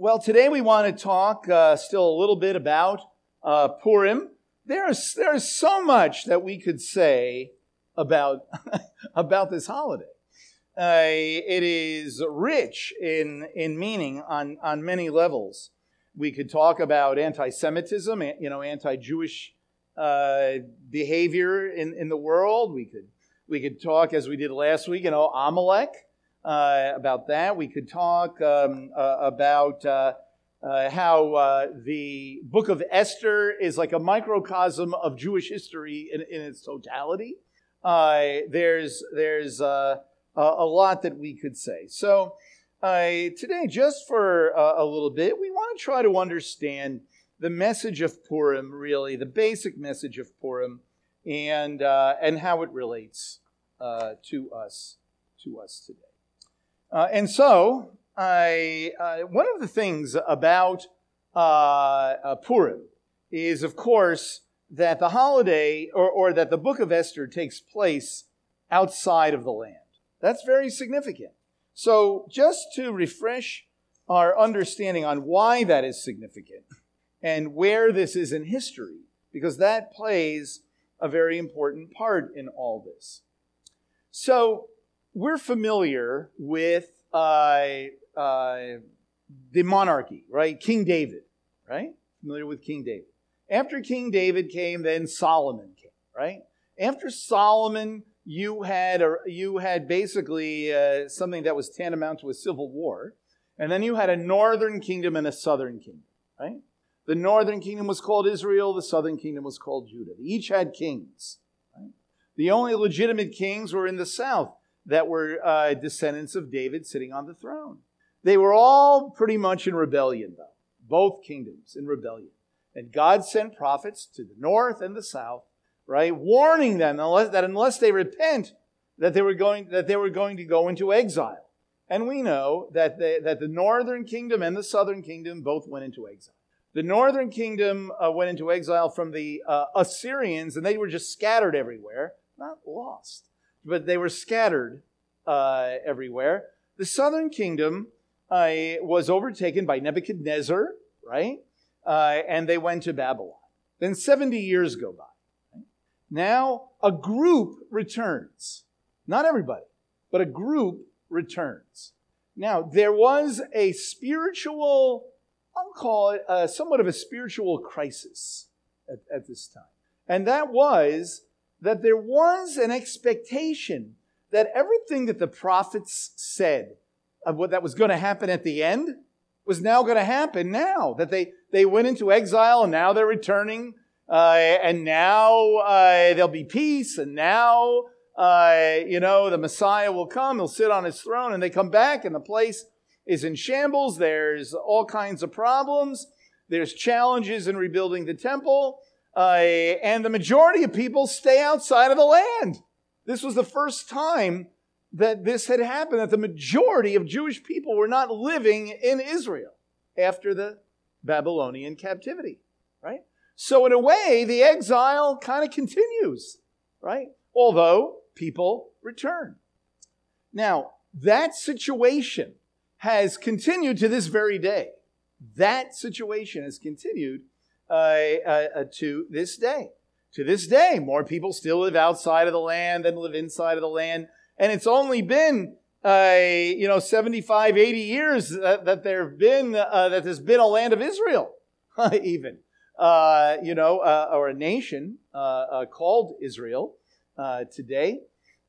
Well, today we want to talk uh, still a little bit about uh, Purim. There's there's so much that we could say about about this holiday. Uh, it is rich in in meaning on on many levels. We could talk about anti-Semitism, you know, anti-Jewish uh, behavior in, in the world. We could we could talk as we did last week, you know, Amalek uh, about that. We could talk um, uh, about uh, uh how uh, the book of Esther is like a microcosm of Jewish history in, in its totality. Uh, there's there's a lot that we could say. So today, just for a little bit, we want to try to understand the message of Purim, really, the basic message of Purim, and and how it relates to us to us today. Uh, and so, I, uh, one of the things about uh, uh, Purim is, of course, that the holiday or, or that the book of Esther takes place outside of the land. That's very significant. So, just to refresh our understanding on why that is significant and where this is in history, because that plays a very important part in all this. So, we're familiar with uh, uh, the monarchy, right? King David, right? Familiar with King David. After King David came, then Solomon came, right? After Solomon, you had a, you had basically uh, something that was tantamount to a civil war, and then you had a northern kingdom and a southern kingdom, right? The northern kingdom was called Israel, the southern kingdom was called Judah. They each had kings. Right? The only legitimate kings were in the south that were uh, descendants of David sitting on the throne. They were all pretty much in rebellion, though, both kingdoms in rebellion. And God sent prophets to the north and the south, right, warning them that unless they repent, that they were going, that they were going to go into exile. And we know that the, that the northern kingdom and the southern kingdom both went into exile. The northern kingdom uh, went into exile from the uh, Assyrians, and they were just scattered everywhere, not lost but they were scattered uh, everywhere. The southern kingdom uh, was overtaken by Nebuchadnezzar, right? Uh, and they went to Babylon. Then 70 years go by. Now a group returns. Not everybody, but a group returns. Now, there was a spiritual, I'll call it a, somewhat of a spiritual crisis at, at this time. And that was that there was an expectation that everything that the prophets said of what that was going to happen at the end was now going to happen now. That they, they went into exile and now they're returning, uh, and now uh, there'll be peace, and now, uh, you know, the Messiah will come, he'll sit on his throne, and they come back, and the place is in shambles. There's all kinds of problems. There's challenges in rebuilding the temple uh, and the majority of people stay outside of the land. This was the first time that this had happened, that the majority of Jewish people were not living in Israel after the Babylonian captivity, right? So, in a way, the exile kind of continues, right? Although people return. Now, that situation has continued to this very day. That situation has continued Uh, uh, to this day. To this day, more people still live outside of the land than live inside of the land. And it's only been, uh, you know, 75, 80 years that, that there have been, uh, that there's been a land of Israel, even, uh, you know, uh, or a nation called Israel today.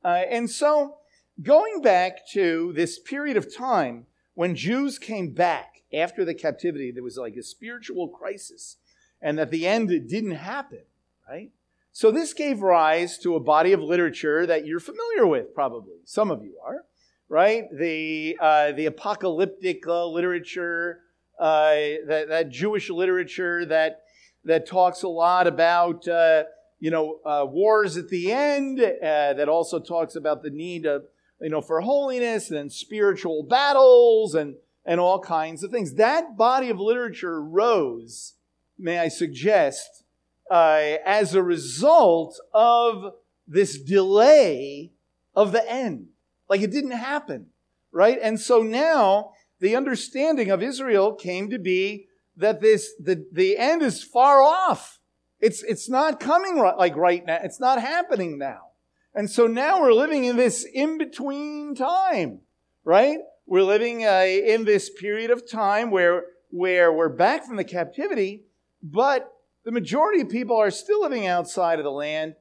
and so, going back to this period of time when Jews came back after the captivity, there was like a spiritual crisis and that the end didn't happen, right? So this gave rise to a body of literature that you're familiar with, probably. Some of you are, right? The, uh, the apocalyptic uh, literature, uh, that, that Jewish literature that, that talks a lot about, uh, you know, uh, wars at the end, uh, that also talks about the need of, you know, for holiness and spiritual battles and, and all kinds of things. That body of literature rose may I suggest, uh, as a result of this delay of the end. Like it didn't happen, right? And so now the understanding of Israel came to be that this the, the end is far off. It's it's not coming right, like right now. It's not happening now. And so now we're living in this in between time, right? We're living uh, in this period of time where where we're back from the captivity, but the majority of people are still living outside of the land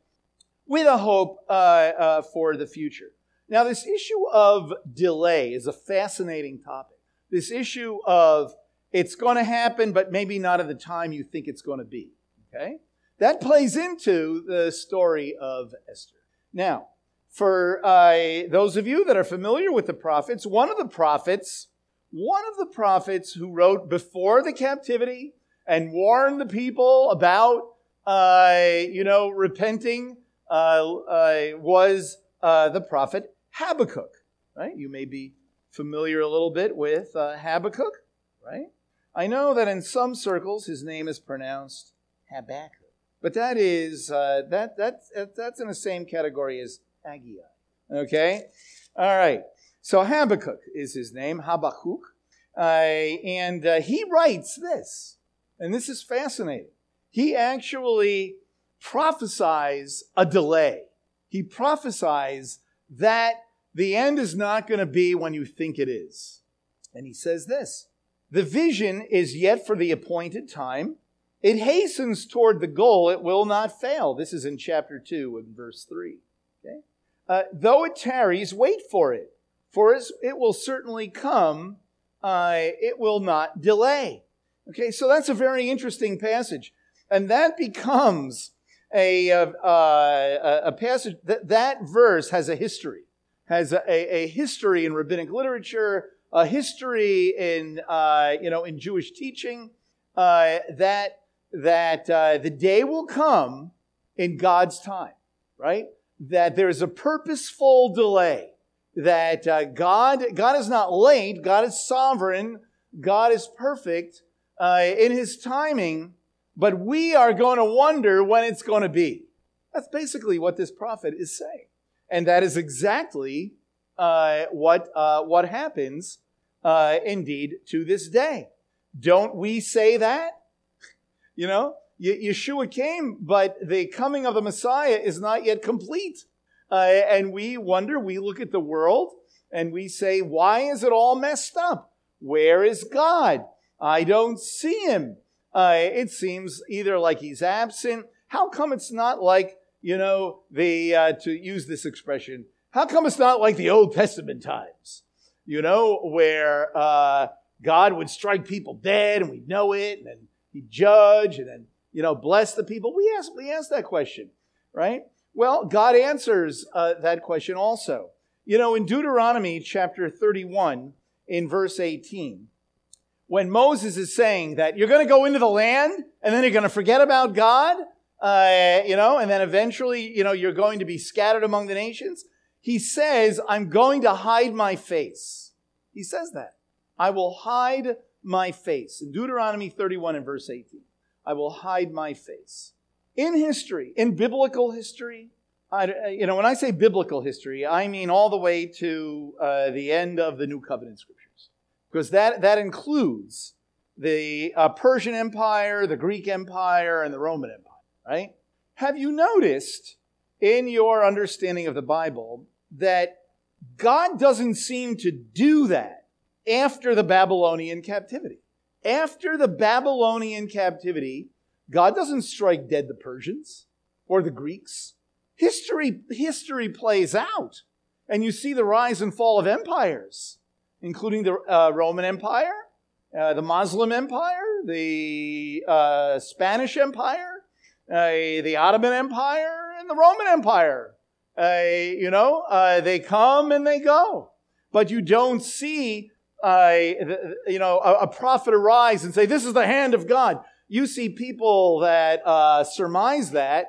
with a hope uh, uh, for the future. Now, this issue of delay is a fascinating topic. This issue of it's going to happen, but maybe not at the time you think it's going to be. Okay? That plays into the story of Esther. Now, for uh, those of you that are familiar with the prophets, one of the prophets, one of the prophets who wrote before the captivity and warn the people about, uh, you know, repenting uh, uh was uh, the prophet Habakkuk. Right? You may be familiar a little bit with Habakkuk, right? I know that in some circles his name is pronounced Habakkuk, but that is uh, that that's that's in the same category as Agia. Okay, all right. So Habakkuk is his name, Habakkuk, uh, and uh, he writes this, and this is fascinating. He actually prophesies a delay. He prophesies that the end is not going to be when you think it is. And he says this The vision is yet for the appointed time. It hastens toward the goal, it will not fail. This is in chapter 2 and verse 3. Okay? Uh, Though it tarries, wait for it, for it will certainly come, uh, it will not delay. Okay, so that's a very interesting passage. And that becomes a, uh, uh a passage, that, that verse has a history has a, a history in rabbinic literature, a history in, uh, you know, in Jewish teaching, uh, that, that the day will come in God's time, right? That there's a purposeful delay, that God, God is not late, God is sovereign, God is perfect uh, in his timing, but we are going to wonder when it's going to be. That's basically what this prophet is saying. And that is exactly uh, what, uh, what happens uh, indeed to this day. Don't we say that? You know, Yeshua came, but the coming of the Messiah is not yet complete. Uh, and we wonder, we look at the world and we say, why is it all messed up? Where is God? I don't see him. Uh, it seems either like he's absent. How come it's not like you know, the, uh, to use this expression, how come it's not like the Old Testament times, you know, where uh, God would strike people dead and we know it, and then he'd judge and then, you know, bless the people? We ask, we ask that question, right? Well, God answers uh, that question also. You know, in Deuteronomy chapter 31, in verse 18, when Moses is saying that you're going to go into the land and then you're going to forget about God, uh, you know, and then eventually, you know, you're going to be scattered among the nations. He says, I'm going to hide my face. He says that. I will hide my face. In Deuteronomy 31 and verse 18, I will hide my face. In history, in biblical history, I, you know, when I say biblical history, I mean all the way to uh, the end of the New Covenant scriptures, because that, that includes the uh, Persian Empire, the Greek Empire, and the Roman Empire right? Have you noticed in your understanding of the Bible that God doesn't seem to do that after the Babylonian captivity? After the Babylonian captivity, God doesn't strike dead the Persians or the Greeks. History, history plays out. And you see the rise and fall of empires, including the uh, Roman Empire, uh, the Muslim Empire, the uh, Spanish Empire, uh, the Ottoman Empire and the Roman Empire. Uh, you know, uh, they come and they go. But you don't see, uh, you know, a, a, prophet arise and say, this is the hand of God. You see people that uh, surmise that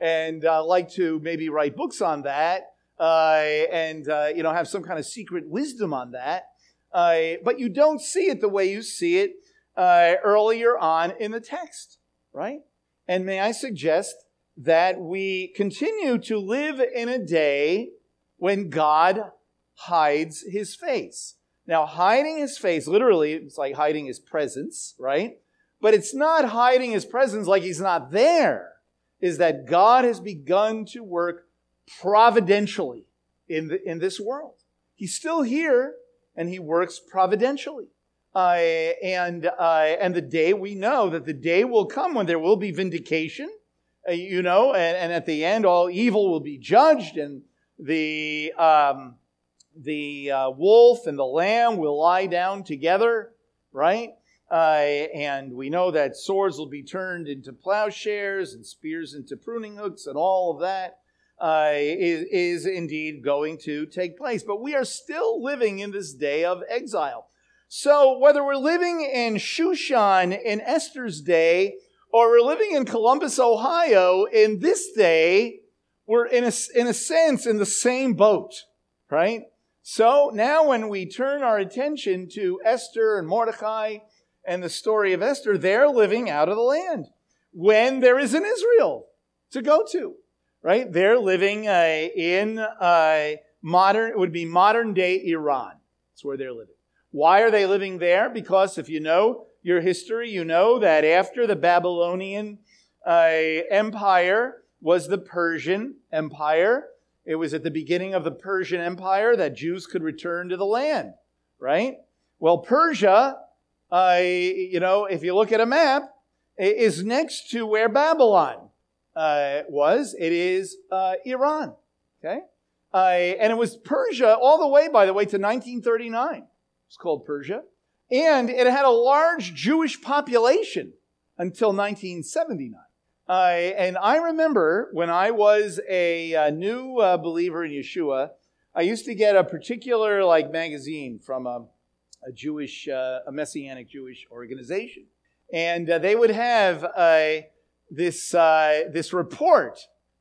and uh, like to maybe write books on that and, you know, have some kind of secret wisdom on that. Uh, but you don't see it the way you see it uh, earlier on in the text, right? And may I suggest that we continue to live in a day when God hides his face. Now, hiding his face, literally, it's like hiding his presence, right? But it's not hiding his presence like he's not there, is that God has begun to work providentially in, the, in this world. He's still here and he works providentially. Uh, and, uh, and the day we know that the day will come when there will be vindication, uh, you know, and, and at the end all evil will be judged and the, um, the uh, wolf and the lamb will lie down together, right? Uh, and we know that swords will be turned into plowshares and spears into pruning hooks and all of that uh, is, is indeed going to take place. But we are still living in this day of exile. So whether we're living in Shushan in Esther's day or we're living in Columbus, Ohio in this day, we're in a, in a sense in the same boat, right? So now when we turn our attention to Esther and Mordecai and the story of Esther, they're living out of the land when there is an Israel to go to, right? They're living uh, in uh, modern, it would be modern day Iran. That's where they're living. Why are they living there? Because if you know your history, you know that after the Babylonian uh, Empire was the Persian Empire. It was at the beginning of the Persian Empire that Jews could return to the land, right? Well, Persia, uh, you know, if you look at a map, is next to where Babylon uh, was. It is uh, Iran, okay? Uh, and it was Persia all the way, by the way, to 1939. It's called Persia. And it had a large Jewish population until 1979. Uh, and I remember when I was a, a new uh, believer in Yeshua, I used to get a particular like magazine from a, a Jewish, uh, a messianic Jewish organization, and uh, they would have this uh, this report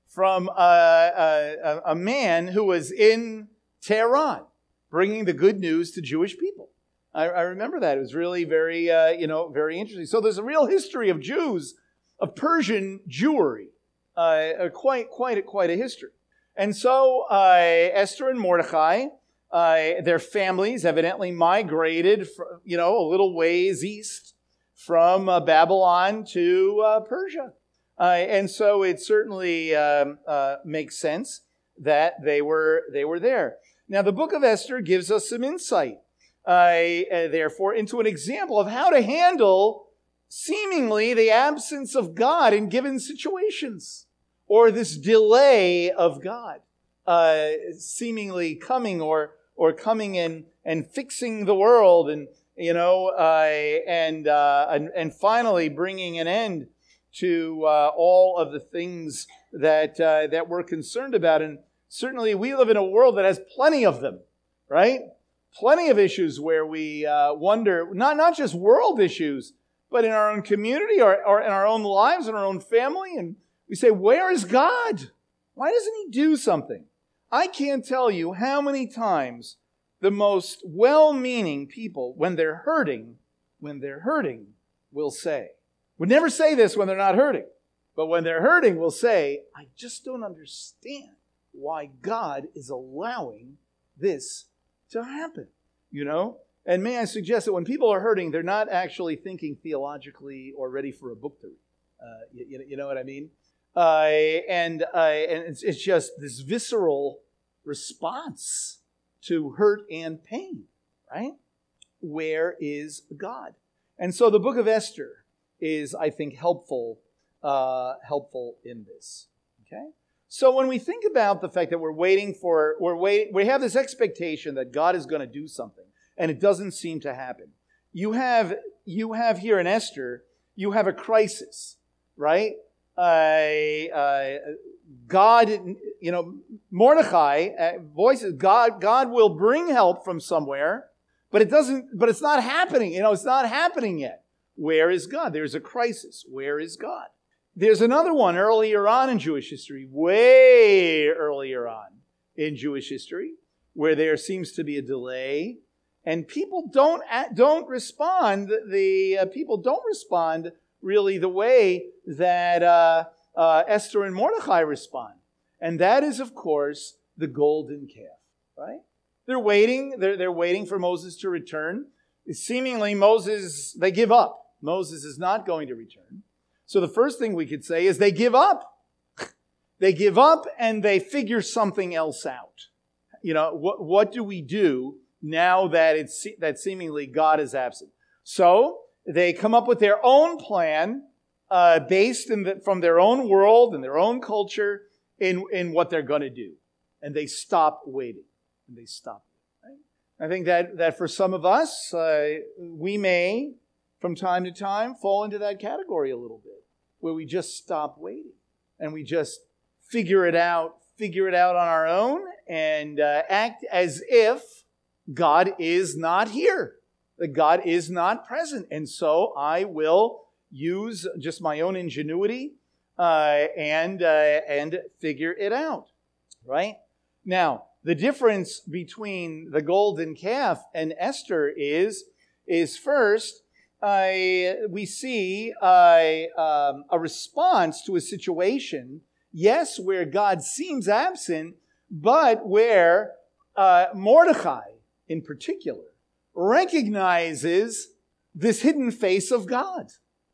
from a, a, man who was in Tehran, bringing the good news to Jewish people. I, I remember that it was really very uh, you know very interesting. So there's a real history of Jews of Persian Jewry. Uh, quite, quite, a, quite a history. And so uh, Esther and Mordecai, uh, their families evidently migrated, you know, a little ways east from uh, Babylon to uh, Persia. Uh, and so it certainly um, makes sense that they were, they were there. Now, the book of Esther gives us some insight, therefore, into an example of how to handle seemingly the absence of God in given situations, or this delay of God uh, seemingly coming or or coming in and fixing the world and you know uh, and, uh, and and finally bringing an end to uh, all of the things that uh, that we're concerned about and certainly we live in a world that has plenty of them right plenty of issues where we uh, wonder not not just world issues but in our own community or, or in our own lives, in our own family. And we say, Where is God? Why doesn't He do something? I can't tell you how many times the most well meaning people, when they're hurting, when they're hurting, will say, would never say this when they're not hurting, but when they're hurting, we'll say, I just don't understand why God is allowing this to happen. You know, and may I suggest that when people are hurting, they're not actually thinking theologically or ready for a book to read. Uh, you, you, know what I mean? Uh, and uh, and it's, it's just this visceral response to hurt and pain, right? Where is God? And so the book of Esther is, I think, helpful, uh, helpful in this. Okay. So when we think about the fact that we're waiting for, we're waiting, we have this expectation that God is going to do something and it doesn't seem to happen. You have, you have here in Esther, you have a crisis, right? Uh, uh, God, you know, Mordecai uh, voices God. God will bring help from somewhere, but it doesn't. But it's not happening. You know, it's not happening yet. Where is God? There's a crisis. Where is God? There's another one earlier on in Jewish history, way earlier on in Jewish history, where there seems to be a delay and people don't don't respond. The uh, people don't respond really the way that uh, uh, Esther and Mordecai respond, and that is, of course, the golden calf. Right? They're waiting. They're, they're waiting for Moses to return. Seemingly, Moses, they give up. Moses is not going to return. So the first thing we could say is they give up. they give up and they figure something else out. You know, what, what do we do now that it's that seemingly God is absent? So they come up with their own plan uh, based the, from their own world and their own culture in, in what they're going to do. And they stop waiting. And they stop. Right? I think that, that for some of us, uh, we may, from time to time, fall into that category a little bit, where we just stop waiting and we just figure it out, figure it out on our own, and uh, act as if God is not here that God is not present. And so I will use just my own ingenuity uh, and, uh, and figure it out, right? Now, the difference between the golden calf and Esther is, is first, we see um, a response to a situation, yes, where God seems absent, but where uh, Mordecai in particular recognizes this hidden face of God.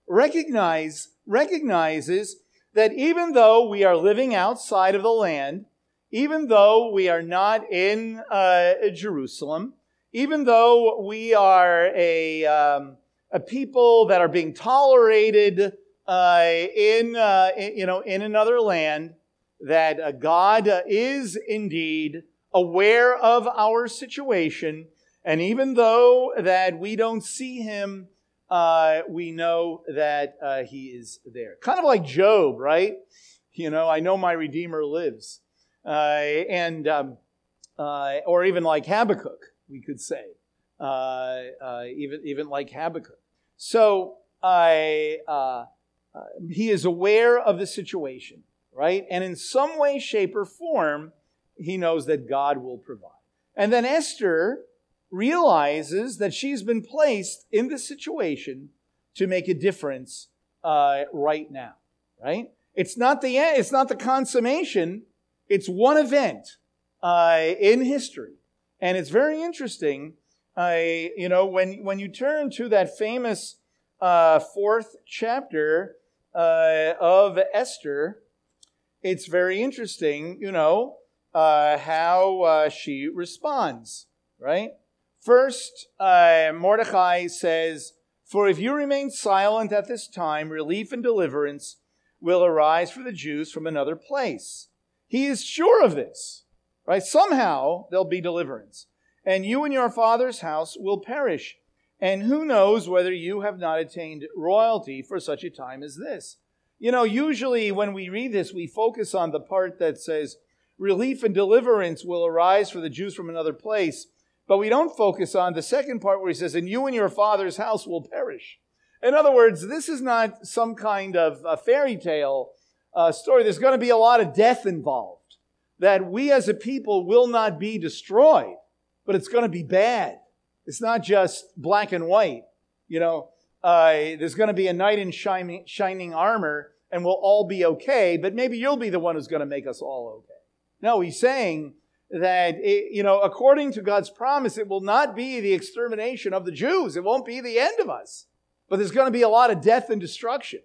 Recognize, recognizes that even though we are living outside of the land, even though we are not in uh, Jerusalem, even though we are a, um, a people that are being tolerated uh, in, uh, in, you know, in another land, that uh, God is indeed aware of our situation and even though that we don't see him, uh, we know that uh, he is there. Kind of like Job, right? You know, I know my Redeemer lives. Uh, and, um, uh, or even like Habakkuk, we could say. Uh, uh, even, even like Habakkuk. So I, he is aware of the situation, right? And in some way, shape, or form, he knows that God will provide. And then Esther realizes that she's been placed in this situation to make a difference uh, right now, right? It's not the end, it's not the consummation. It's one event uh, in history, and it's very interesting. Uh, you know, when when you turn to that famous uh, fourth chapter uh, of Esther, it's very interesting. You know uh, how she responds, right? First, uh, Mordecai says, For if you remain silent at this time, relief and deliverance will arise for the Jews from another place. He is sure of this, right? Somehow there'll be deliverance. And you and your father's house will perish. And who knows whether you have not attained royalty for such a time as this? You know, usually when we read this, we focus on the part that says, Relief and deliverance will arise for the Jews from another place. But we don't focus on the second part where he says, and you and your father's house will perish. In other words, this is not some kind of a fairy tale uh, story. There's going to be a lot of death involved. That we as a people will not be destroyed, but it's going to be bad. It's not just black and white. You know, uh, there's going to be a knight in shining, shining armor and we'll all be okay, but maybe you'll be the one who's going to make us all okay. No, he's saying that, it, you know, according to God's promise, it will not be the extermination of the Jews. It won't be the end of us. But there's going to be a lot of death and destruction.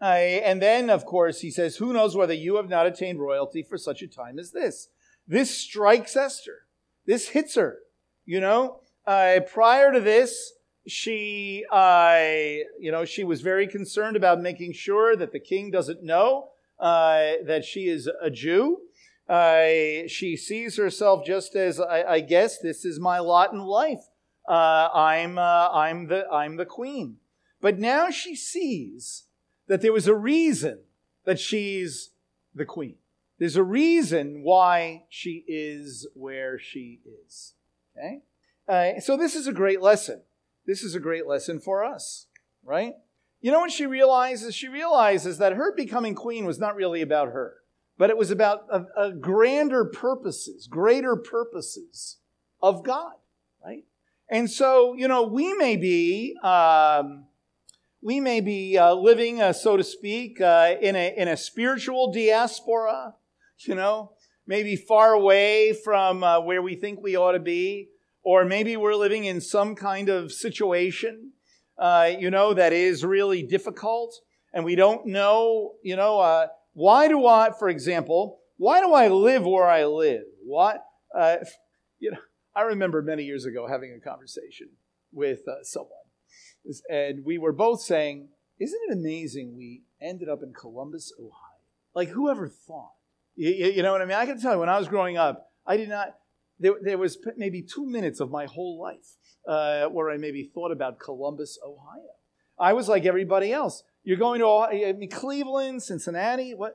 Uh, and then, of course, he says, Who knows whether you have not attained royalty for such a time as this? This strikes Esther. This hits her. You know, uh, prior to this, she, uh, you know, she was very concerned about making sure that the king doesn't know uh, that she is a Jew. She sees herself just as I, I, guess this is my lot in life. Uh, I'm uh, I'm the I'm the queen. But now she sees that there was a reason that she's the queen. There's a reason why she is where she is. Okay, uh, so this is a great lesson. This is a great lesson for us, right? You know what she realizes? She realizes that her becoming queen was not really about her but it was about a, a grander purposes, greater purposes of God, right? And so, you know, we may be, um, we may be uh, living, uh, so to speak, uh, in a in a spiritual diaspora. You know, maybe far away from uh, where we think we ought to be, or maybe we're living in some kind of situation, uh, you know, that is really difficult, and we don't know, you know, uh, why do I, for example, why do I live where I live? What, uh, you know, I remember many years ago having a conversation with uh, someone, and we were both saying, "Isn't it amazing we ended up in Columbus, Ohio? Like, whoever thought?" You, you know what I mean? I can tell you, when I was growing up, I did not. There, there was maybe two minutes of my whole life uh, where I maybe thought about Columbus, Ohio. I was like everybody else. You're going to I mean, Cleveland, Cincinnati, what?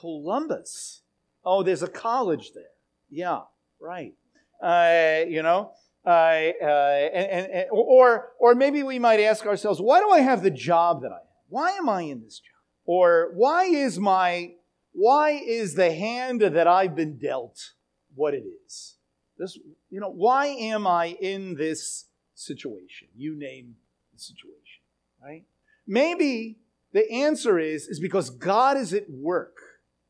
Columbus. Oh, there's a college there. Yeah, right. Uh, you know, uh, uh, and, and, or, or maybe we might ask ourselves, why do I have the job that I have? Why am I in this job? Or why is my, why is the hand that I've been dealt what it is? This, you know, why am I in this situation? You name the situation, right? Maybe the answer is, is because God is at work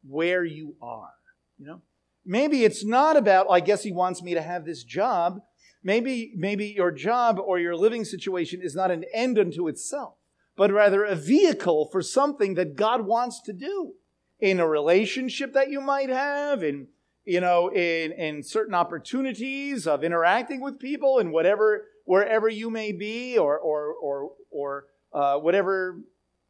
where you are, you know? Maybe it's not about, I guess he wants me to have this job. Maybe, maybe your job or your living situation is not an end unto itself, but rather a vehicle for something that God wants to do in a relationship that you might have, in, you know, in, in certain opportunities of interacting with people and whatever, wherever you may be or, or, or, or uh, whatever,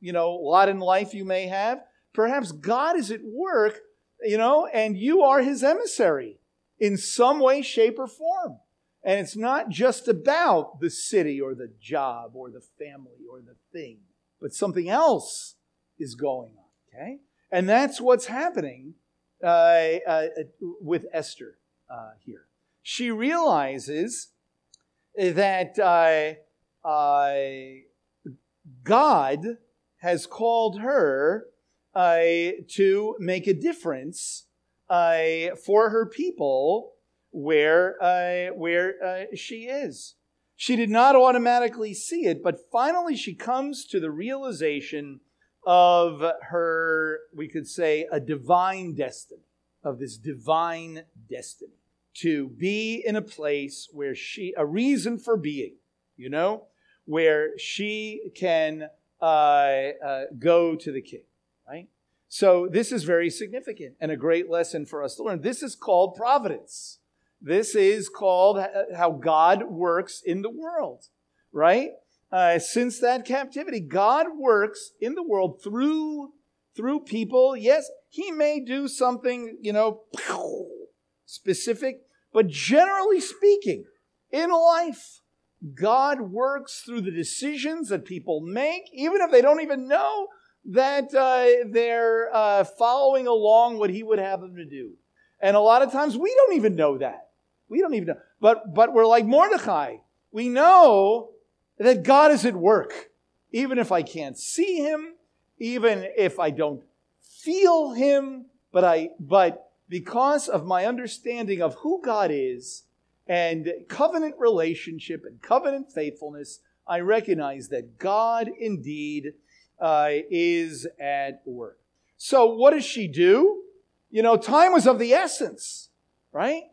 you know, lot in life you may have. Perhaps God is at work you know, and you are his emissary in some way, shape, or form. And it's not just about the city or the job or the family or the thing, but something else is going on. Okay? And that's what's happening uh, uh, with Esther uh, here. She realizes that uh, uh, God has called her uh, to make a difference for her people where, where she is. She did not automatically see it, but finally she comes to the realization of her, we could say, a divine destiny, of this divine destiny to be in a place where she, a reason for being, you know, where she can uh, uh, go to the king right? So this is very significant and a great lesson for us to learn. This is called providence. This is called how God works in the world, right? Uh, since that captivity, God works in the world through through people. Yes, He may do something, you know, specific, but generally speaking, in life, God works through the decisions that people make, even if they don't even know that uh, they're uh, following along what he would have them to do. And a lot of times we don't even know that. We don't even know. But, but we're like Mordecai. We know that God is at work. Even if I can't see him, even if I don't feel him, but I, but because of my understanding of who God is and covenant relationship and covenant faithfulness, I recognize that God indeed uh, is at work. So, what does she do? You know, time was of the essence, right?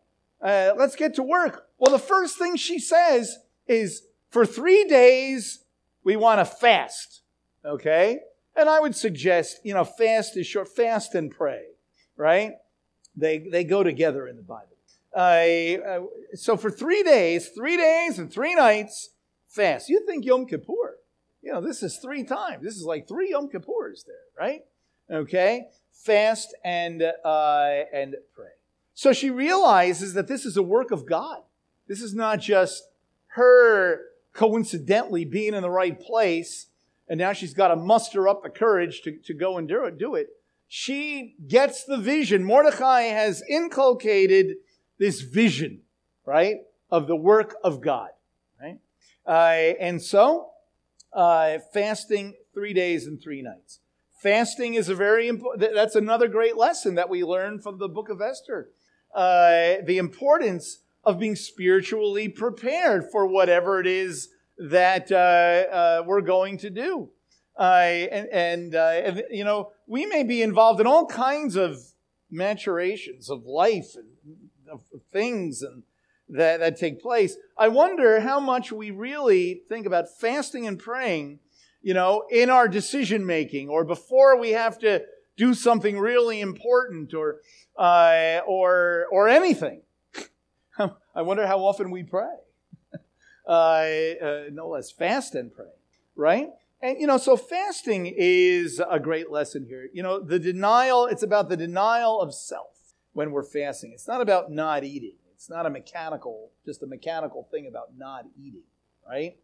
Uh, let's get to work. Well, the first thing she says is for three days, we want to fast, okay? And I would suggest, you know, fast is short, fast and pray, right? They, they go together in the Bible. Uh, so for three days, three days and three nights, fast. You think Yom Kippur you know, this is three times. This is like three Yom Kippurs there, right? Okay? Fast and, uh, and pray. So she realizes that this is a work of God. This is not just her coincidentally being in the right place, and now she's got to muster up the courage to, to go and do it, do it. She gets the vision. Mordecai has inculcated this vision, right, of the work of God, right? Uh, and so uh, fasting three days and three nights. Fasting is a very important, that's another great lesson that we learn from the book of Esther. Uh, the importance of being spiritually prepared for whatever it is that uh, uh we're going to do. And, and, uh, and, you know, we may be involved in all kinds of maturations of life and of things and that, that take place. I wonder how much we really think about fasting and praying, you know, in our decision making or before we have to do something really important or uh, or or anything. I wonder how often we pray. uh, uh, no less fast and pray, right? And, you know, so fasting is a great lesson here. You know, the denial, it's about the denial of self when we're fasting. It's not about not eating. It's not a mechanical, just a mechanical thing about not eating, right?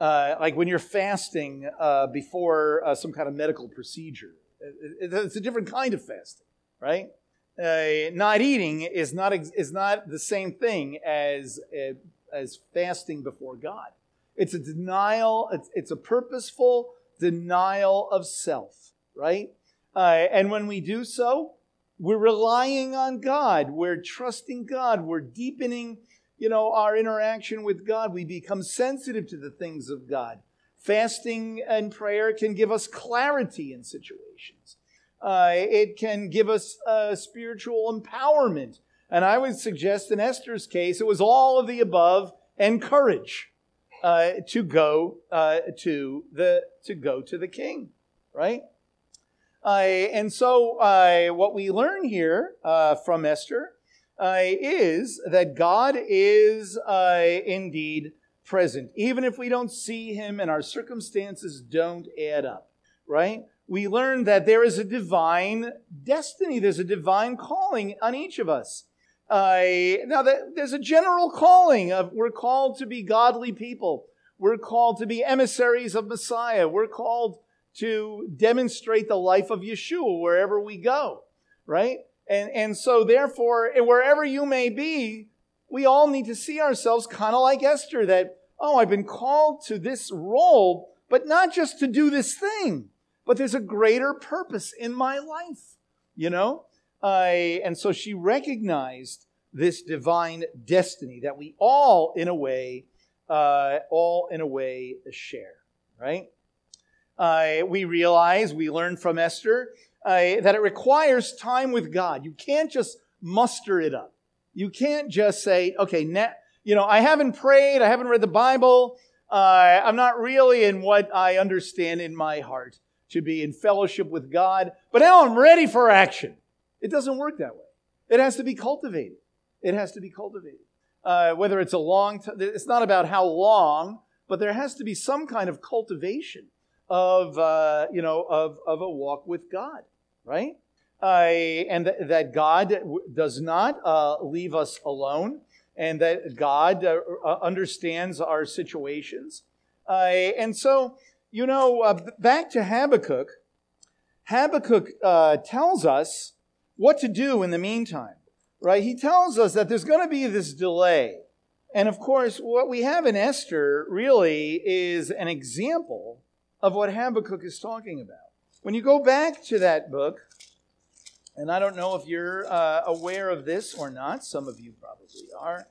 Uh, like when you're fasting uh, before uh, some kind of medical procedure, it, it, it's a different kind of fasting, right? Uh, not eating is not, is not the same thing as, uh, as fasting before God. It's a denial, it's, it's a purposeful denial of self, right? Uh, and when we do so, we're relying on God. We're trusting God. We're deepening, you know, our interaction with God. We become sensitive to the things of God. Fasting and prayer can give us clarity in situations. Uh, it can give us uh, spiritual empowerment. And I would suggest in Esther's case, it was all of the above and courage uh, to go uh, to the to go to the king, right? Uh, and so, uh, what we learn here from Esther is that God is indeed present, even if we don't see Him and our circumstances don't add up, right? We learn that there is a divine destiny, there's a divine calling on each of us. Uh, now, there's a general calling of we're called to be godly people. We're called to be emissaries of Messiah. We're called to demonstrate the life of Yeshua wherever we go, right? And, and so, therefore, wherever you may be, we all need to see ourselves kind of like Esther that, oh, I've been called to this role, but not just to do this thing, but there's a greater purpose in my life, you know? Uh, and so she recognized this divine destiny that we all, in a way, uh, all in a way share, right? Uh, we realize, we learn from Esther, uh, that it requires time with God. You can't just muster it up. You can't just say, okay, now, you know, I haven't prayed, I haven't read the Bible, uh, I'm not really in what I understand in my heart to be in fellowship with God, but now I'm ready for action. It doesn't work that way. It has to be cultivated. It has to be cultivated. Uh, whether it's a long time, it's not about how long, but there has to be some kind of cultivation of, uh, you know, of, of a walk with God, right? Uh, and th- that God does not uh, leave us alone, and that God uh, understands our situations. and so, you know, back to Habakkuk, Habakkuk tells us what to do in the meantime, right? He tells us that there's going to be this delay. And of course, what we have in Esther really is an example of what Habakkuk is talking about. When you go back to that book, and I don't know if you're uh, aware of this or not, some of you probably are,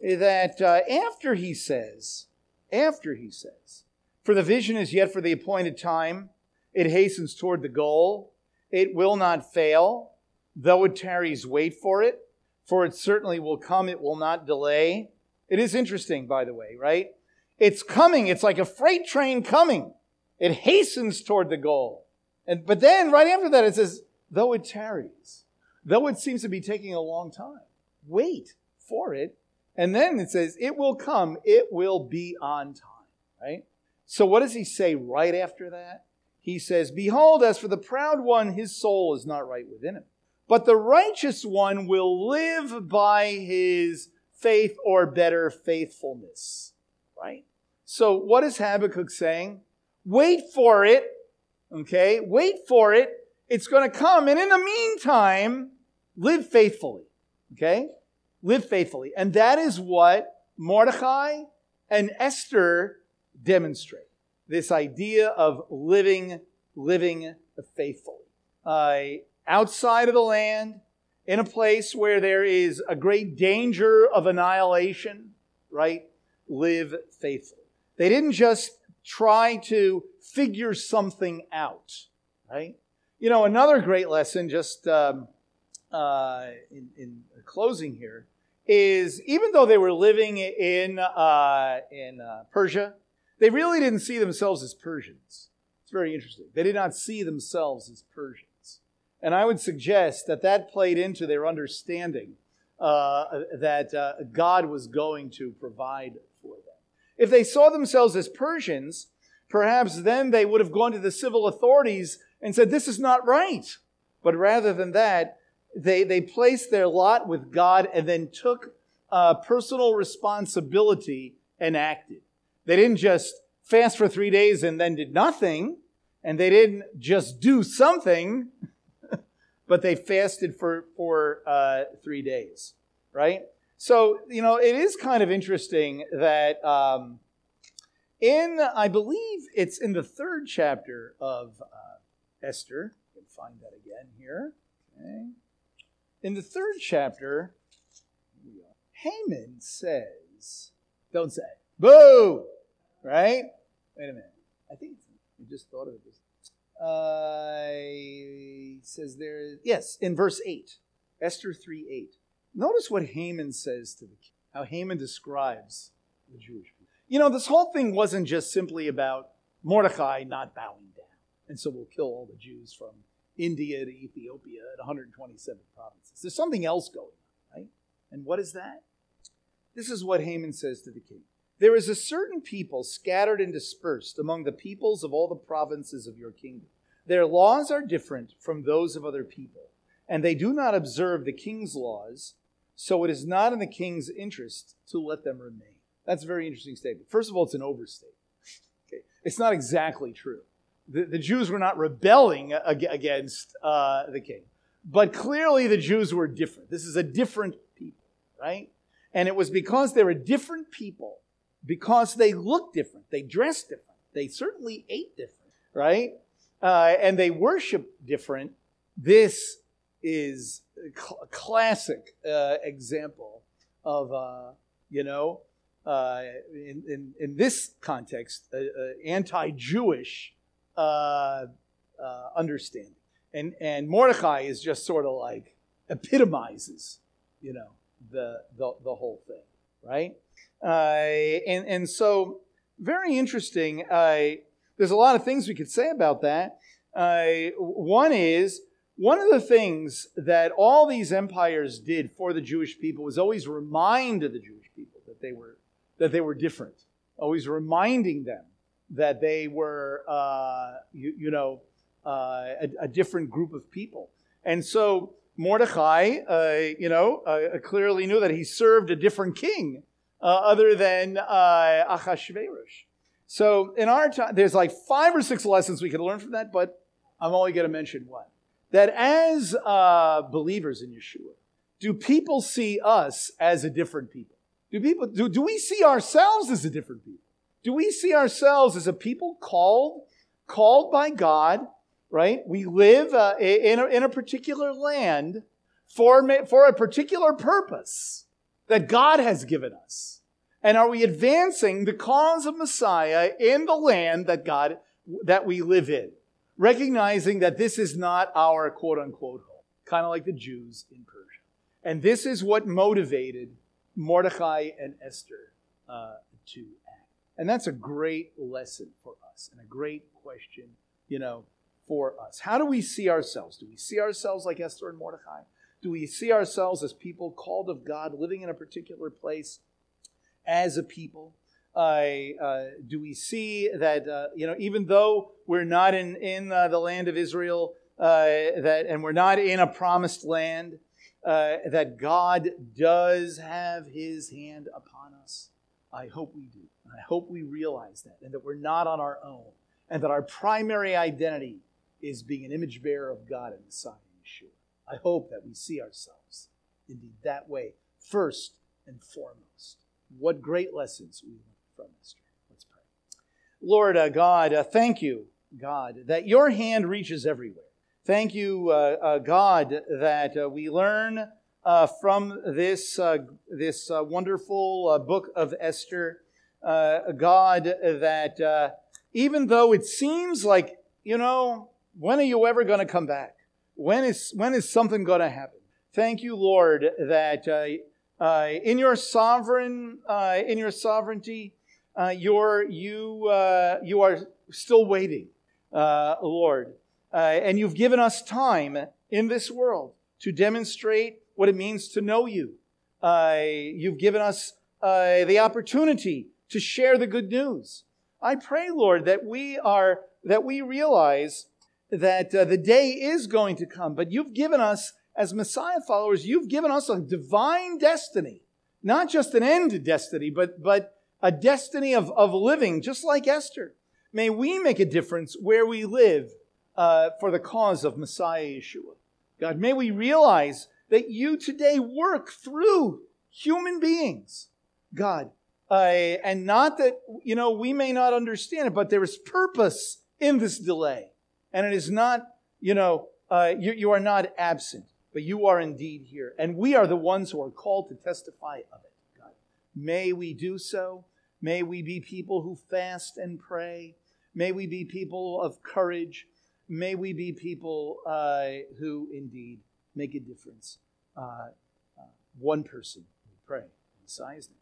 that uh, after he says, after he says, for the vision is yet for the appointed time, it hastens toward the goal, it will not fail Though it tarries, wait for it, for it certainly will come, it will not delay. It is interesting, by the way, right? It's coming, it's like a freight train coming. It hastens toward the goal. And, but then, right after that, it says, though it tarries, though it seems to be taking a long time, wait for it. And then it says, it will come, it will be on time, right? So what does he say right after that? He says, Behold, as for the proud one, his soul is not right within him. But the righteous one will live by his faith or better faithfulness. Right? So, what is Habakkuk saying? Wait for it. Okay? Wait for it. It's going to come. And in the meantime, live faithfully. Okay? Live faithfully. And that is what Mordecai and Esther demonstrate this idea of living, living faithfully. Uh, outside of the land, in a place where there is a great danger of annihilation, right? Live faithfully. They didn't just try to figure something out, right? You know, another great lesson, just um, uh, in, in closing here is even though they were living in, uh, in uh, Persia, they really didn't see themselves as Persians. It's very interesting. They did not see themselves as Persians. And I would suggest that that played into their understanding uh, that uh, God was going to provide for them. If they saw themselves as Persians, perhaps then they would have gone to the civil authorities and said, This is not right. But rather than that, they, they placed their lot with God and then took uh, personal responsibility and acted. They didn't just fast for three days and then did nothing, and they didn't just do something, but they fasted for, for uh, three days, right? So, you know, it is kind of interesting that um, in, I believe it's in the third chapter of uh, Esther, you can find that again here. Okay. In the third chapter, Haman says, don't say, boo, right? Wait a minute. I think I just thought of it. Uh, he says there, yes, in verse 8, Esther 3 8. Notice what Haman says to the king, how Haman describes the Jewish people. You know, this whole thing wasn't just simply about Mordecai not bowing down, and so we'll kill all the Jews from India to Ethiopia and 127 provinces. There's something else going on, right? And what is that? This is what Haman says to the king. There is a certain people scattered and dispersed among the peoples of all the provinces of your kingdom. Their laws are different from those of other people, and they do not observe the king's laws, so it is not in the king's interest to let them remain. That's a very interesting statement. First of all, it's an overstatement. Okay. It's not exactly true the, the Jews were not rebelling against uh, the king. But clearly the Jews were different. This is a different people, right? And it was because they were different people, because they looked different, they dressed different, they certainly ate different, right? Uh, and they worshiped different. This is a cl- classic uh, example of, uh, you know, uh, in, in, in, this context, anti Jewish uh, uh, understanding. And, and Mordecai is just sort of like epitomizes, you know, the, the, the whole thing, right? Uh, and, and so, very interesting. Uh, there's a lot of things we could say about that. Uh, one is, one of the things that all these empires did for the Jewish people was always remind the Jewish people that they were, that they were different, always reminding them that they were, uh, you, you, know, uh, a, a, different group of people. And so Mordecai, uh, you know, clearly knew that he served a different king other than uh, Achashverosh. So in our time, there's like five or six lessons we could learn from that, but I'm only going to mention one. That as believers in Yeshua, do people see us as a different people? Do people do, do we see ourselves as a different people? Do we see ourselves as a people called, called by God, right? We live uh, in, a, in a particular land for, for a particular purpose that God has given us. And are we advancing the cause of Messiah in the land that God, that we live in? Recognizing that this is not our quote unquote home, kind of like the Jews in Persia. And this is what motivated Mordecai and Esther uh, to act. and that's a great lesson for us and a great question, you know, for us. How do we see ourselves? Do we see ourselves like Esther and Mordecai? Do we see ourselves as people called of God, living in a particular place as a people? Uh, uh, do we see that, uh, you know, even though we're not in, in uh, the land of Israel, uh, that, and we're not in a promised land, uh, that God does have his hand upon us? I hope we do. I hope we realize that and that we're not on our own and that our primary identity is being an image bearer of God and Messiah Yeshua. I hope that we see ourselves indeed that way first and foremost. What great lessons we learn from Esther. Let's pray. Lord uh, God, uh, thank you, God, that your hand reaches everywhere. Thank you, uh, uh God, that uh, we learn uh, from this, this wonderful book of Esther God that even though it seems like, you know, when are you ever going to come back? When is, when is something going to happen? Thank you, Lord, that uh, uh, in your sovereign, uh, in your sovereignty, uh, you're, you, uh, you are still waiting, uh, Lord. and you've given us time in this world to demonstrate what it means to know you. you've given us the opportunity to share the good news. I pray, Lord, that we are, that we realize that uh, the day is going to come, but you've given us, as Messiah followers, you've given us a divine destiny. Not just an end to destiny, but, but a destiny of, of living, just like Esther. May we make a difference where we live uh, for the cause of Messiah Yeshua. God, may we realize that you today work through human beings, God, uh, and not that, you know, we may not understand it, but there is purpose in this delay. And it is not, you know, uh, you, you are not absent, but you are indeed here. And we are the ones who are called to testify of it, God. May we do so. May we be people who fast and pray. May we be people of courage. May we be people uh, who indeed make a difference. Uh, uh one person, we pray. In Messiah's name.